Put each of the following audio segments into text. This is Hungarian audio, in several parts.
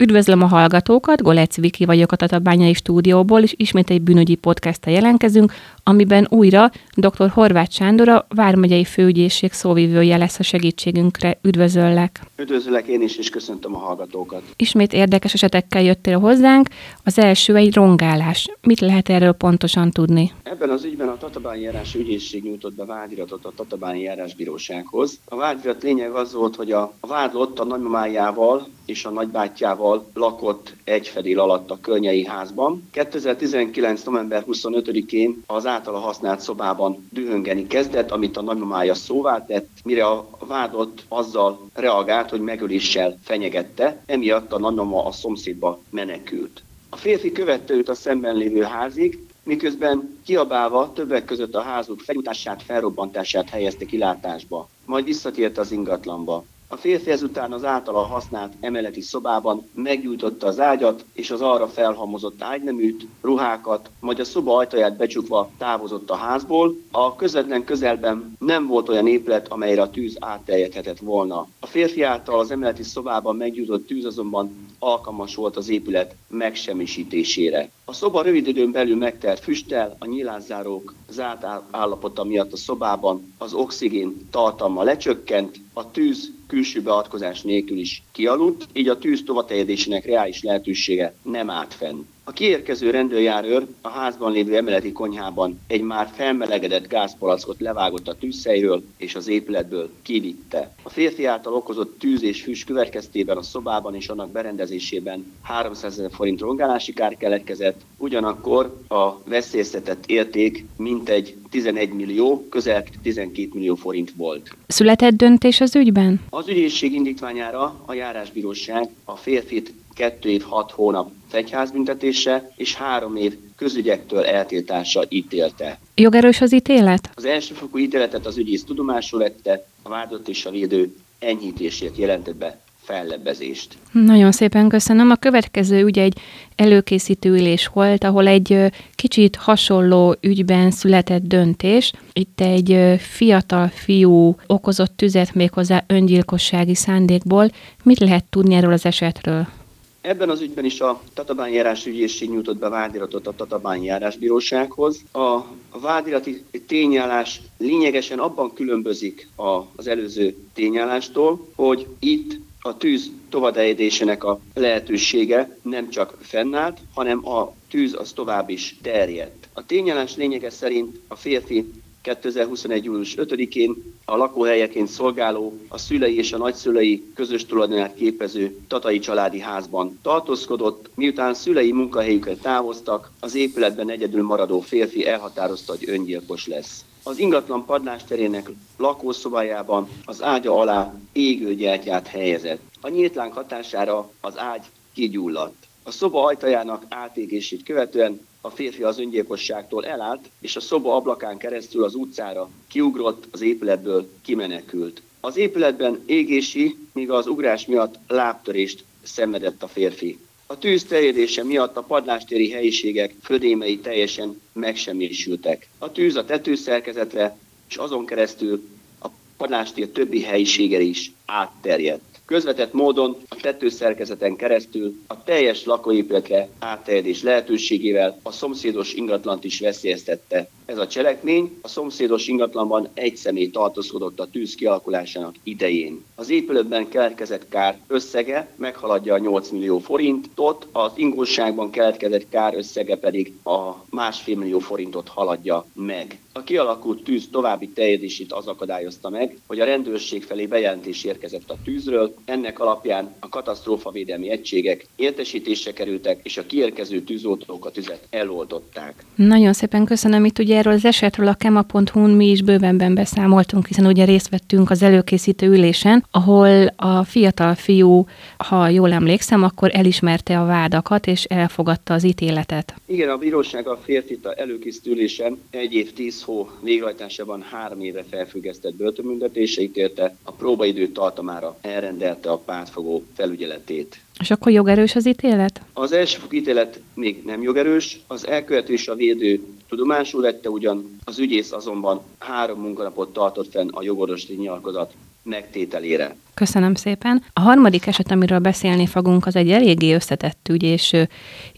Üdvözlöm a hallgatókat, Golec Viki vagyok a Tatabányai stúdióból, és ismét egy bűnügyi podcasttel jelentkezünk, amiben újra dr. Horváth Sándor, a Vármegyei Főügyészség szóvivője lesz a segítségünkre. Üdvözöllek! Üdvözöllek én is, és köszöntöm a hallgatókat! Ismét érdekes esetekkel jöttél hozzánk. Az első egy rongálás. Mit lehet erről pontosan tudni? Ebben az ügyben a Tatabányi járás ügyészség nyújtott be vádiratot a Tatabányi járásbírósághoz. A vádirat lényeg az volt, hogy a vádlott a nagymamájával és a nagybátyjával lakott egy fedél alatt a környei házban. 2019. november 25-én az általa használt szobában dühöngeni kezdett, amit a nagymamája szóvá tett, mire a vádott azzal reagált, hogy megöléssel fenyegette, emiatt a nagymama a szomszédba menekült. A férfi követte őt a szemben lévő házig, miközben kiabálva többek között a házuk felutását, felrobbantását helyezte kilátásba, majd visszatért az ingatlanba. A férfi ezután az általa használt emeleti szobában meggyújtotta az ágyat és az arra felhamozott ágyneműt, ruhákat, majd a szoba ajtaját becsukva távozott a házból. A közvetlen közelben nem volt olyan épület, amelyre a tűz átterjedhetett volna. A férfi által az emeleti szobában meggyújtott tűz azonban alkalmas volt az épület megsemmisítésére. A szoba rövid időn belül megtelt füsttel, a nyilászárók zárt állapota miatt a szobában az oxigén tartalma lecsökkent, a tűz külső beavatkozás nélkül is kialudt, így a tűz tovaterjedésének reális lehetősége nem állt fenn. A kiérkező rendőrjárőr a házban lévő emeleti konyhában egy már felmelegedett gázpalackot levágott a tűzhelyről és az épületből kivitte. A férfi által okozott tűz és füst következtében a szobában és annak berendezésében 300 ezer forint rongálási kár keletkezett, ugyanakkor a veszélyeztetett érték mintegy 11 millió, közel 12 millió forint volt. Született döntés az ügyben? Az ügyészség indítványára a járásbíróság a férfit 2 év 6 hónap fegyházbüntetése és 3 év közügyektől eltiltása ítélte. Jogerős az ítélet? Az elsőfokú ítéletet az ügyész tudomásul vette, a vádott és a védő enyhítését jelentett be fellebbezést. Nagyon szépen köszönöm. A következő ugye egy előkészítő ülés volt, ahol egy kicsit hasonló ügyben született döntés. Itt egy fiatal fiú okozott tüzet méghozzá öngyilkossági szándékból. Mit lehet tudni erről az esetről? Ebben az ügyben is a Tatabány járás ügyészség nyújtott be vádiratot a Tatabány járásbírósághoz. A vádirati tényállás lényegesen abban különbözik az előző tényállástól, hogy itt a tűz tovadejedésének a lehetősége nem csak fennállt, hanem a tűz az tovább is terjedt. A tényállás lényege szerint a férfi 2021. július 5-én a lakóhelyeként szolgáló, a szülei és a nagyszülei közös tulajdonát képező tatai családi házban tartózkodott, miután szülei munkahelyükre távoztak, az épületben egyedül maradó férfi elhatározta, hogy öngyilkos lesz. Az ingatlan padlásterének lakószobájában az ágya alá égő gyertyát helyezett. A nyíltlánk hatására az ágy kigyulladt. A szoba ajtajának átégését követően a férfi az öngyilkosságtól elállt, és a szoba ablakán keresztül az utcára kiugrott, az épületből kimenekült. Az épületben égési, míg az ugrás miatt lábtörést szenvedett a férfi. A tűz terjedése miatt a padlástéri helyiségek födémei teljesen megsemmisültek. A tűz a tetőszerkezetre, és azon keresztül a padlástér többi helyiségre is átterjedt közvetett módon a tetőszerkezeten keresztül a teljes lakóépületre átterjedés lehetőségével a szomszédos ingatlant is veszélyeztette. Ez a cselekmény a szomszédos ingatlanban egy személy tartózkodott a tűz kialakulásának idején. Az épületben keletkezett kár összege meghaladja a 8 millió forintot, az ingóságban keletkezett kár összege pedig a másfél millió forintot haladja meg. A kialakult tűz további terjedését az akadályozta meg, hogy a rendőrség felé bejelentés érkezett a tűzről, ennek alapján a katasztrófavédelmi egységek értesítésre kerültek, és a kiérkező tűzoltók a tüzet eloldották. Nagyon szépen köszönöm. Itt ugye erről az esetről a kema.hu-n mi is bővenben beszámoltunk, hiszen ugye részt vettünk az előkészítő ülésen, ahol a fiatal fiú, ha jól emlékszem, akkor elismerte a vádakat, és elfogadta az ítéletet. Igen, a bíróság a férfit a előkészítő ülésen egy év tíz hó végrehajtásában három éve felfüggesztett börtönbüntetése ítélte, a próbaidő tartamára elrendelte a pártfogó felügyeletét. És akkor jogerős az ítélet? Az elsőfok ítélet még nem jogerős, az elkövető és a védő tudomásul vette ugyan, az ügyész azonban három munkanapot tartott fenn a jogorvoslati nyilatkozat megtételére. Köszönöm szépen. A harmadik eset, amiről beszélni fogunk, az egy eléggé összetett ügy, és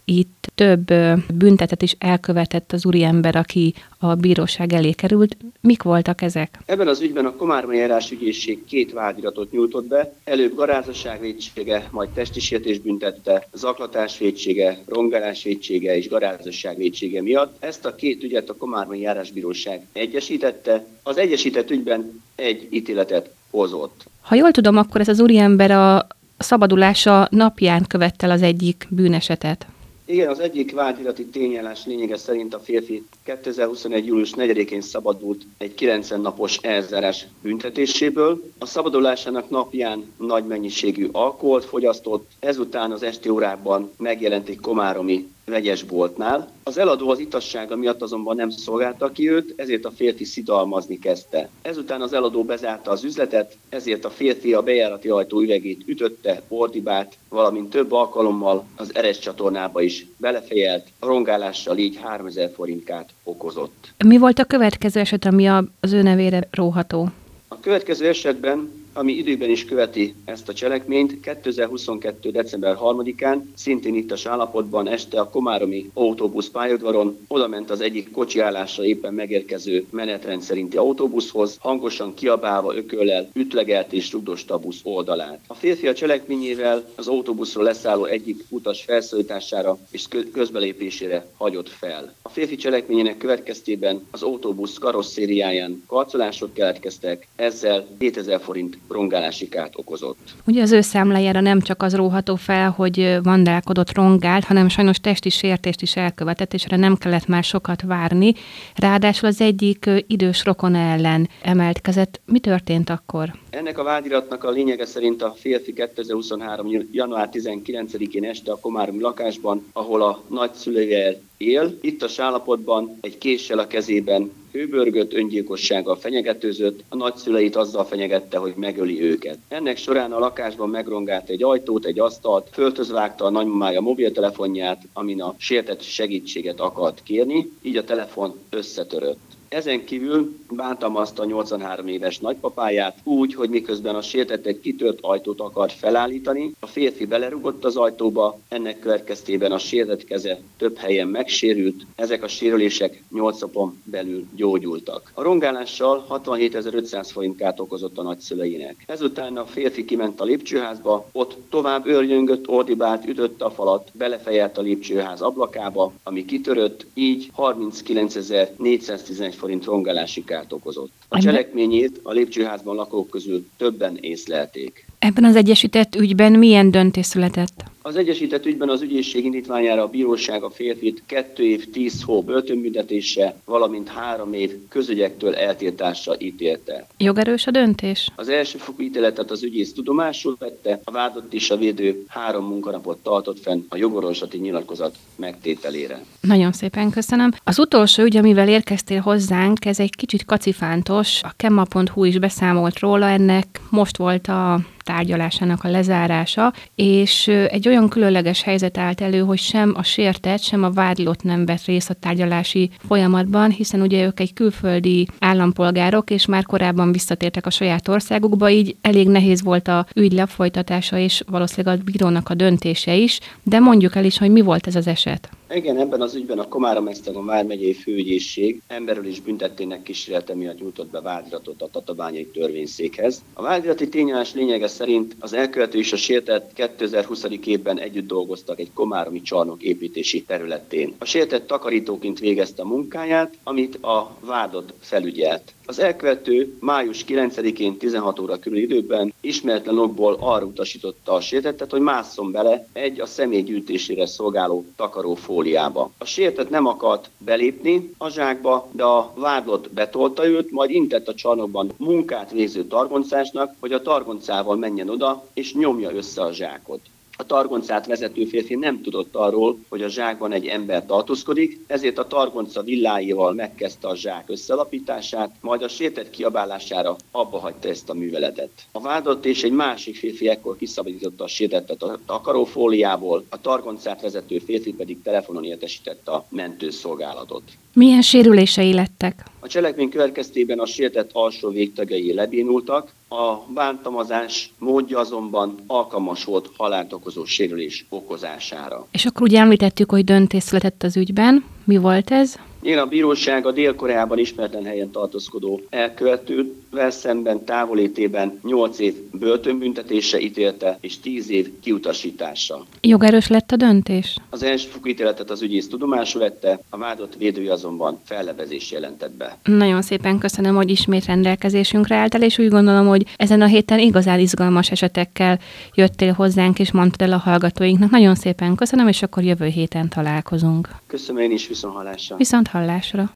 itt több büntetet is elkövetett az úriember, aki a bíróság elé került. Mik voltak ezek? Ebben az ügyben a Komármai Járásügyészség két vádiratot nyújtott be. Előbb garázdaság védsége, majd testisértés büntette, zaklatás védsége, rongálás védsége és garázdaság védsége miatt. Ezt a két ügyet a Komármai Járásbíróság egyesítette. Az egyesített ügyben egy ítéletet hozott. Ha jól tudom, akkor ez az úriember a szabadulása napján követte az egyik bűnesetet. Igen, az egyik vádirati tényállás lényege szerint a férfi 2021. július 4-én szabadult egy 90 napos elzárás büntetéséből. A szabadulásának napján nagy mennyiségű alkoholt fogyasztott, ezután az esti órában megjelent egy komáromi vegyesboltnál. Az eladó az itassága miatt azonban nem szolgálta ki őt, ezért a férfi szidalmazni kezdte. Ezután az eladó bezárta az üzletet, ezért a férfi a bejárati ajtó üvegét ütötte, ordibált, valamint több alkalommal az eres csatornába is belefejelt, a rongálással így 3000 forintkát okozott. Mi volt a következő eset, ami az ő nevére róható? A következő esetben ami időben is követi ezt a cselekményt. 2022. december 3-án, szintén itt a állapotban este a Komáromi autóbusz pályadvaron oda ment az egyik kocsiállásra éppen megérkező menetrend szerinti autóbuszhoz, hangosan kiabálva, ököllel ütlegelt és rugdosta a busz oldalát. A férfi a cselekményével az autóbuszról leszálló egyik utas felszólítására és közbelépésére hagyott fel. A férfi cselekményének következtében az autóbusz karosszériáján karcolások keletkeztek, ezzel 2000 forint rongálási kárt okozott. Ugye az ő számlájára nem csak az róható fel, hogy vandálkodott, rongált, hanem sajnos testi sértést is elkövetett, és erre nem kellett már sokat várni. Ráadásul az egyik idős rokona ellen emeltkezett. Mi történt akkor? Ennek a vádiratnak a lényege szerint a férfi 2023. január 19-én este a Komáromi lakásban, ahol a nagyszülője él, a állapotban egy késsel a kezében hőbörgött, öngyilkossággal fenyegetőzött, a nagyszüleit azzal fenyegette, hogy megöli őket. Ennek során a lakásban megrongált egy ajtót, egy asztalt, földhöz vágta a nagymamája mobiltelefonját, amin a sértett segítséget akart kérni, így a telefon összetörött. Ezen kívül bántalmazta a 83 éves nagypapáját úgy, hogy miközben a sértett egy kitört ajtót akart felállítani, a férfi belerugott az ajtóba, ennek következtében a sértett keze több helyen megsérült, ezek a sérülések 8 napon belül gyógyultak. A rongálással 67.500 forintkát okozott a nagyszüleinek. Ezután a férfi kiment a lépcsőházba, ott tovább őrjöngött, ordibált, ütötte a falat, belefejelt a lépcsőház ablakába, ami kitörött, így 39.411 forint rongálási kárt okozott. A cselekményét a lépcsőházban lakók közül többen észlelték. Ebben az egyesített ügyben milyen döntés született? Az egyesített ügyben az ügyészség indítványára a bíróság a férfit 2 év 10 hó börtönbüntetése, valamint 3 év közügyektől eltiltásra ítélte. Jogerős a döntés? Az elsőfokú ítéletet az ügyész tudomásul vette, a vádott és a védő három munkanapot tartott fenn a jogorvoslati nyilatkozat megtételére. Nagyon szépen köszönöm. Az utolsó ügy, amivel érkeztél hozzánk, ez egy kicsit kacifántos. A kemma.hu is beszámolt róla, ennek most volt a tárgyalásának a lezárása, és egy olyan különleges helyzet állt elő, hogy sem a sértett, sem a vádlott nem vett részt a tárgyalási folyamatban, hiszen ugye ők egy külföldi állampolgárok, és már korábban visszatértek a saját országukba, így elég nehéz volt a ügy lefolytatása, és valószínűleg a bírónak a döntése is, de mondjuk el is, hogy mi volt ez az eset. Igen, ebben az ügyben a Komárom-Esztergom vármegyei főügyészség emberül is büntettének kísérlete miatt nyújtott be vádiratot a tatabányai törvényszékhez. A vádirati tényállás lényege szerint az elkövető és a sértett 2020. évben együtt dolgoztak egy komáromi csarnok építési területén. A sértett takarítóként végezte a munkáját, amit a vádott felügyelt. Az elkövető május 9-én 16 óra körül időben ismeretlen okból arra utasította a sértettet, hogy másszon bele egy a személy gyűjtésére szolgáló takarófóliába. A sértett nem akart belépni a zsákba, de a vádlott betolta őt, majd intett a csarnokban munkát végző targoncásnak, hogy a targoncával menjen oda és nyomja össze a zsákot. A targoncát vezető férfi nem tudott arról, hogy a zsákban egy ember tartózkodik, ezért a targonca villáival megkezdte a zsák összelapítását, majd a sértett kiabálására abba hagyta ezt a műveletet. A vádott és egy másik férfi ekkor kiszabadította a sértettet a takarófóliából, a targoncát vezető férfi pedig telefonon értesítette a mentőszolgálatot. Milyen sérülései lettek? A cselekmény következtében a sértett alsó végtagjai lebénultak, a bántalmazás módja azonban alkalmas volt halált okozó sérülés okozására. És akkor ugye említettük, hogy döntés született az ügyben. Mi volt ez? Én a bíróság a Dél-Koreában ismeretlen helyen tartózkodó elkövetővel szemben távolétében 8 év börtönbüntetése ítélte és 10 év kiutasítása. Jogerős lett a döntés? Az elsőfokú ítéletet az ügyész tudomásul vette, a vádott védője azonban fellebezés jelentett be. Nagyon szépen köszönöm, hogy ismét rendelkezésünkre álltál, és úgy gondolom, hogy ezen a héten igazán izgalmas esetekkel jöttél hozzánk, és mondtad el a hallgatóinknak. Nagyon szépen köszönöm, és akkor jövő héten találkozunk. Köszönöm én is, viszont hallásra. Viszont hallásra.